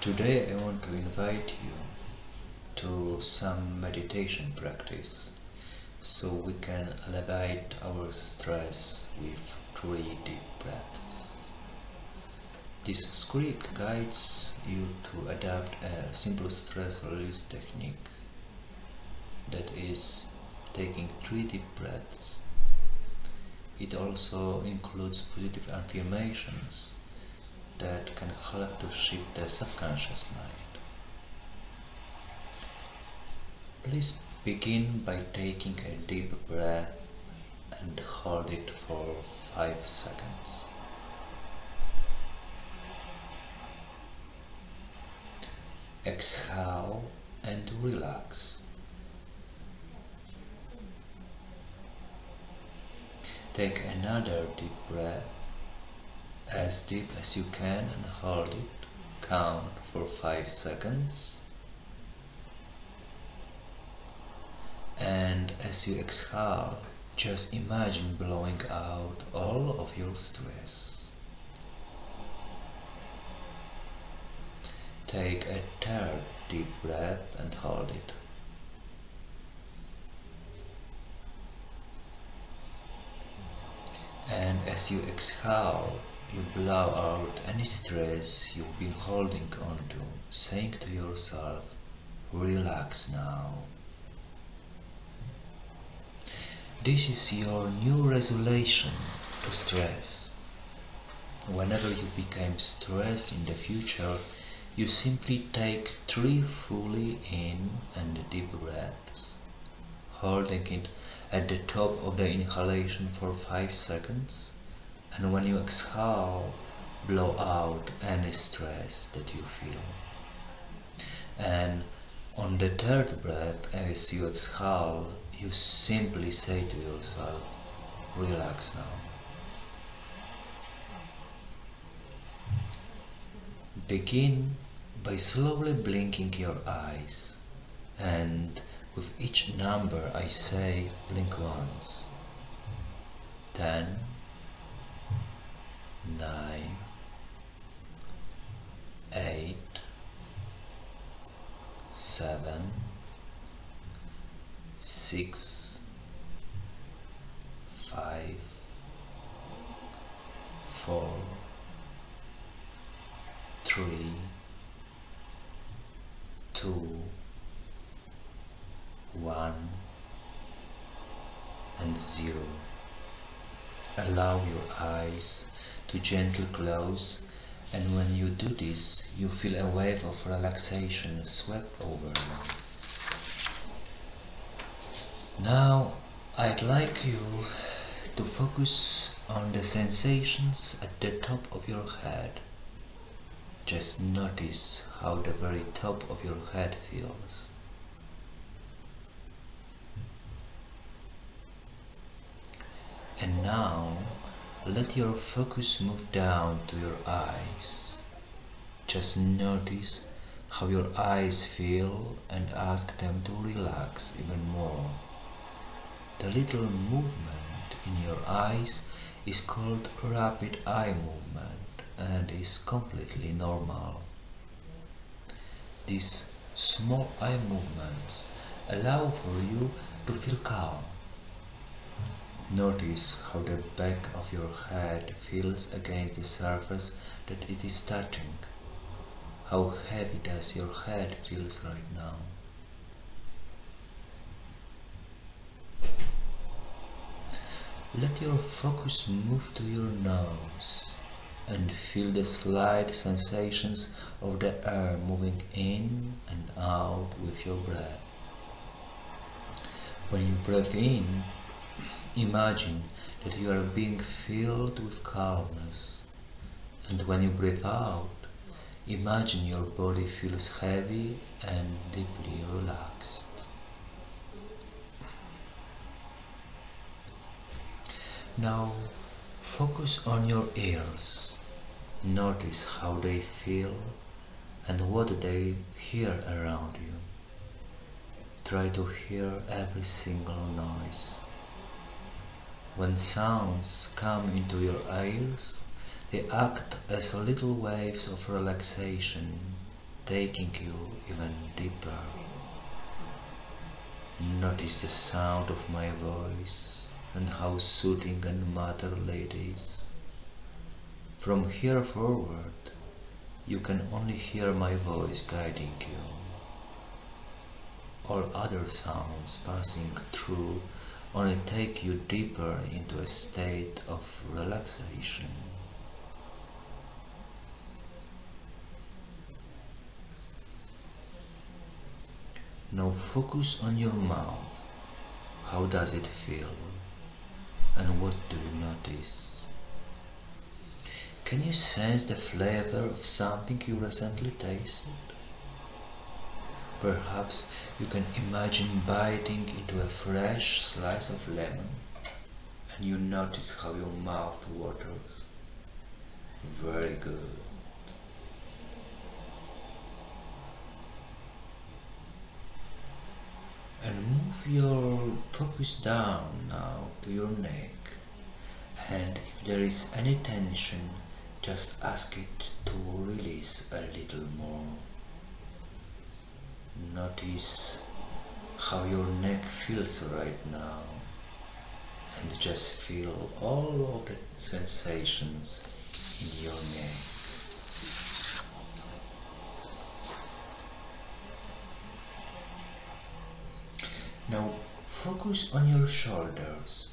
Today I want to invite you to some meditation practice so we can alleviate our stress with three deep breaths. This script guides you to adapt a simple stress release technique that is taking three deep breaths. It also includes positive affirmations that can help to shift the subconscious mind. Please begin by taking a deep breath and hold it for 5 seconds. Exhale and relax. Take another deep breath as deep as you can and hold it. Count for 5 seconds. And as you exhale, just imagine blowing out all of your stress. Take a third deep breath and hold it. And as you exhale, you blow out any stress you've been holding on to, saying to yourself, relax now. This is your new resolution to stress. Whenever you become stressed in the future, you simply take three fully in and deep breaths, holding it at the top of the inhalation for 5 seconds and when you exhale, blow out any stress that you feel. And on the third breath, as you exhale, you simply say to yourself, relax now. Begin by slowly blinking your eyes and with each number I say blink once. Ten, nine, eight, seven, six, five, four, three, two, one, and zero. Allow your eyes to gently close and when you do this you feel a wave of relaxation sweep over you. Now I'd like you to focus on the sensations at the top of your head. Just notice how the very top of your head feels. And now let your focus move down to your eyes. Just notice how your eyes feel and ask them to relax even more. The little movement in your eyes is called rapid eye movement and is completely normal. These small eye movements allow for you to feel calm Notice how the back of your head feels against the surface that it is touching. How heavy does your head feels right now? Let your focus move to your nose and feel the slight sensations of the air moving in and out with your breath. When you breathe in, Imagine that you are being filled with calmness, and when you breathe out, imagine your body feels heavy and deeply relaxed. Now focus on your ears. Notice how they feel and what they hear around you. Try to hear every single noise. When sounds come into your ears, they act as little waves of relaxation, taking you even deeper. Notice the sound of my voice and how soothing and motherly it is. From here forward, you can only hear my voice guiding you. All other sounds passing through only take you deeper into a state of relaxation. Now focus on your mouth. How does it feel? And what do you notice? Can you sense the flavor of something you recently tasted? Perhaps you can imagine biting into a fresh slice of lemon and you notice how your mouth waters. Very good. and move your focus down now to your neck and if there is any tension just ask it to release a little more notice how your neck feels right now and just feel all of the sensations in your neck Now focus on your shoulders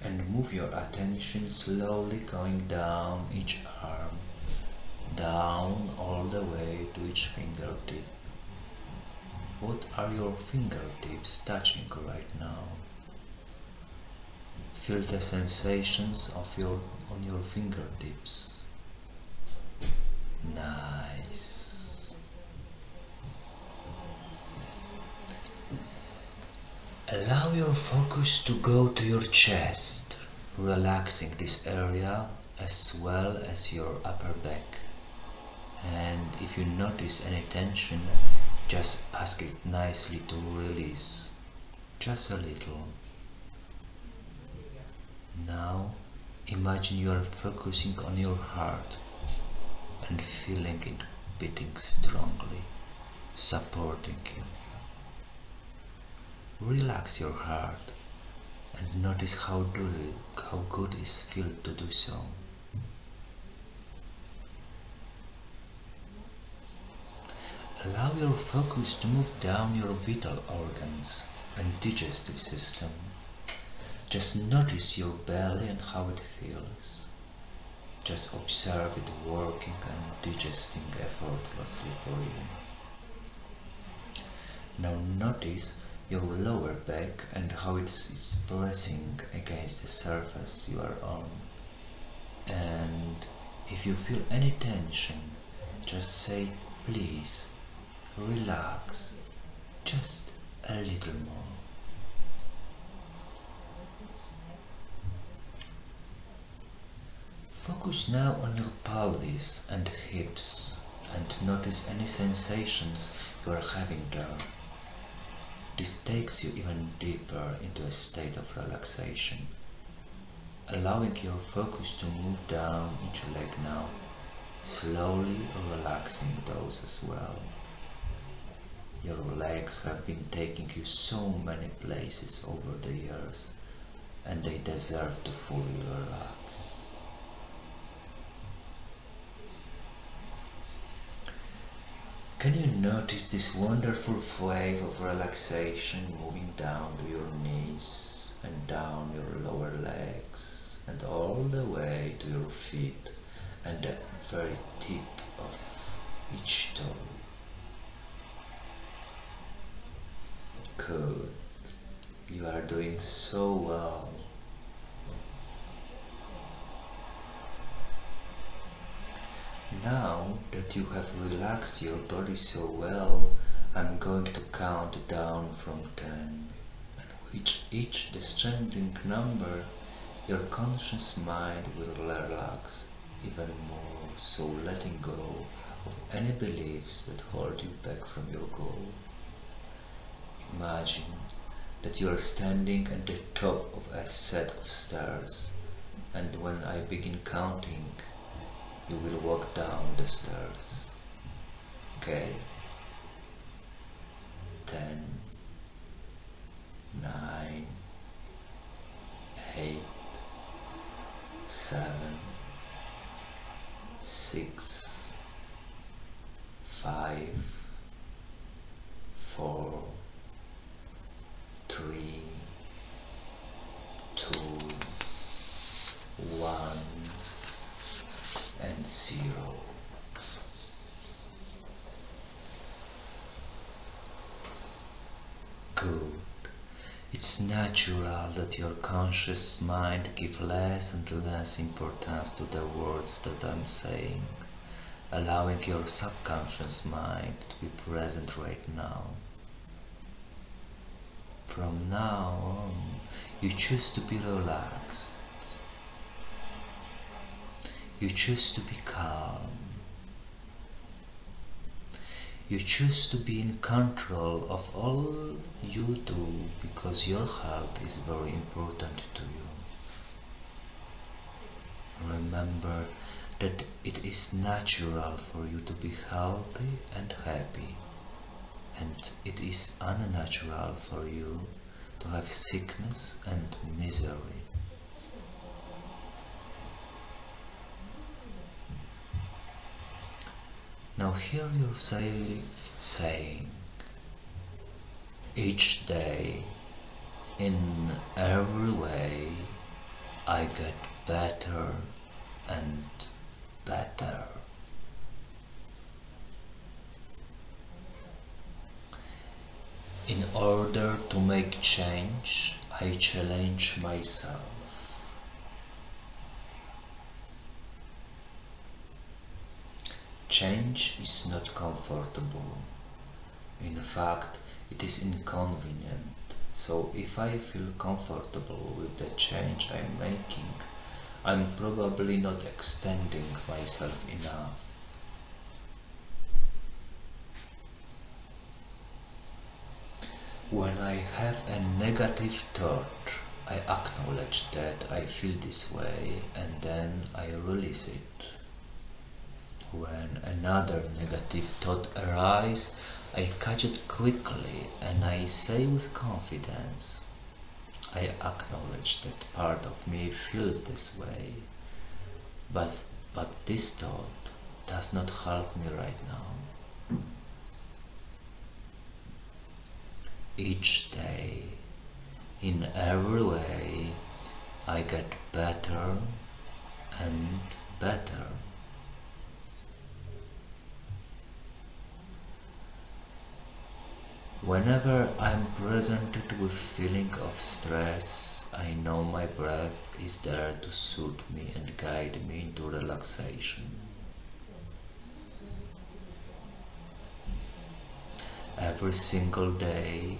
and move your attention slowly going down each arm, down all the way to each fingertip. What are your fingertips touching right now? Feel the sensations of your on your fingertips. Nice. Allow your focus to go to your chest, relaxing this area as well as your upper back. And if you notice any tension, just ask it nicely to release, just a little. Now imagine you are focusing on your heart and feeling it beating strongly, supporting you. Relax your heart and notice how, do how good it feels to do so. Allow your focus to move down your vital organs and digestive system. Just notice your belly and how it feels. Just observe it working and digesting effortlessly for you. Now notice your lower back and how it is pressing against the surface you are on. And if you feel any tension, just say, please, relax, just a little more. Focus now on your pelvis and hips and notice any sensations you are having there. This takes you even deeper into a state of relaxation, allowing your focus to move down each leg now, slowly relaxing those as well. Your legs have been taking you so many places over the years, and they deserve to fully relax. Can you notice this wonderful wave of relaxation moving down to your knees and down your lower legs and all the way to your feet and the very tip of each toe? Good. You are doing so well. Now that you have relaxed your body so well, I'm going to count down from 10. And with each descending number, your conscious mind will relax even more, so letting go of any beliefs that hold you back from your goal. Imagine that you are standing at the top of a set of stairs, and when I begin counting, you will walk down the stairs. Okay. Ten, nine, eight, seven, six, five, four, three, two, one, and zero. Good. It's natural that your conscious mind give less and less importance to the words that I'm saying, allowing your subconscious mind to be present right now. From now on, you choose to be relaxed. You choose to be calm. You choose to be in control of all you do because your health is very important to you. Remember that it is natural for you to be healthy and happy, and it is unnatural for you to have sickness and misery. Now hear yourself saying, each day, in every way, I get better and better. In order to make change, I challenge myself. Change is not comfortable. In fact, it is inconvenient. So if I feel comfortable with the change I'm making, I'm probably not extending myself enough. When I have a negative thought, I acknowledge that I feel this way and then I release it. When another negative thought arises, I catch it quickly and I say with confidence, I acknowledge that part of me feels this way, but, but this thought does not help me right now. Each day, in every way, I get better and better. Whenever I'm presented with feeling of stress, I know my breath is there to soothe me and guide me into relaxation. Every single day,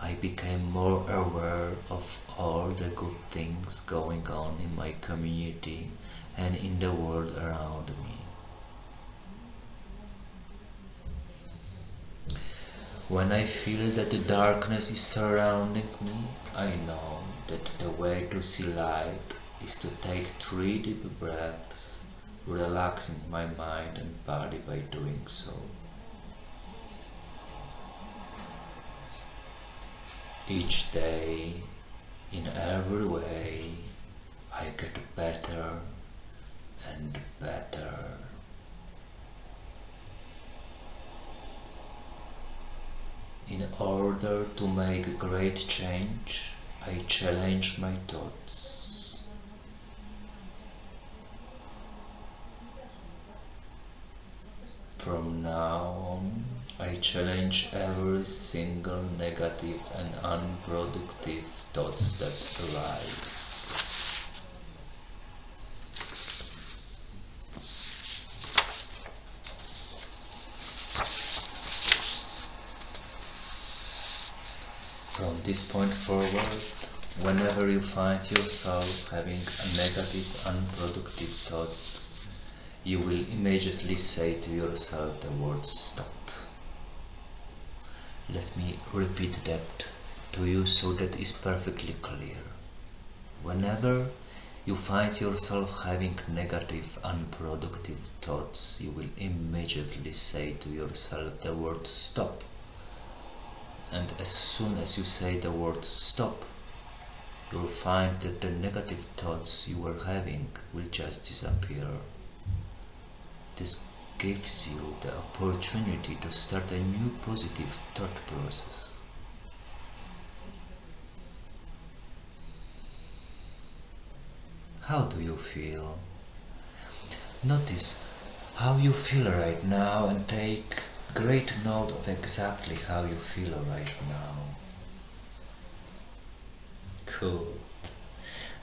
I became more aware of all the good things going on in my community and in the world around me. When I feel that the darkness is surrounding me, I know that the way to see light is to take three deep breaths, relaxing my mind and body by doing so. Each day, in every way, I get better and better. In order to make great change, I challenge my thoughts. From now on, I challenge every single negative and unproductive thoughts that arise. From this point forward, whenever you find yourself having a negative, unproductive thought, you will immediately say to yourself the word stop. Let me repeat that to you so that is perfectly clear. Whenever you find yourself having negative, unproductive thoughts, you will immediately say to yourself the word stop. And as soon as you say the word stop, you'll find that the negative thoughts you were having will just disappear. This gives you the opportunity to start a new positive thought process. How do you feel? Notice how you feel right now and take great note of exactly how you feel right now. Cool.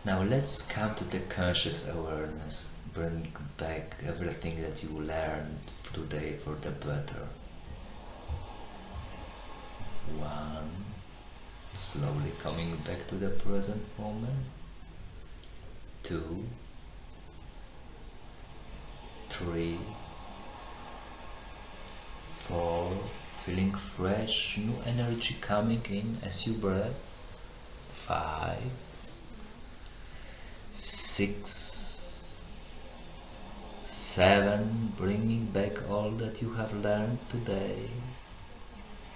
Now let's come to the conscious awareness. Bring back everything that you learned today for the better. One. Slowly coming back to the present moment two, three, four, feeling fresh, new energy coming in as you breathe, five, six, seven, bringing back all that you have learned today,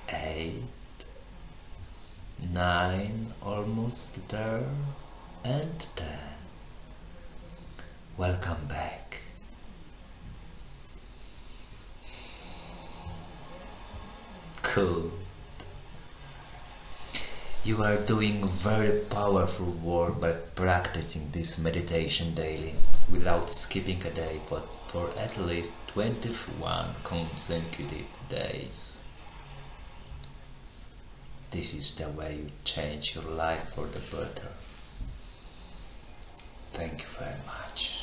eight, nine, almost there, and ten. Welcome back. You are doing very powerful work by practicing this meditation daily without skipping a day but for at least 21 consecutive days. This is the way you change your life for the better. Thank you very much.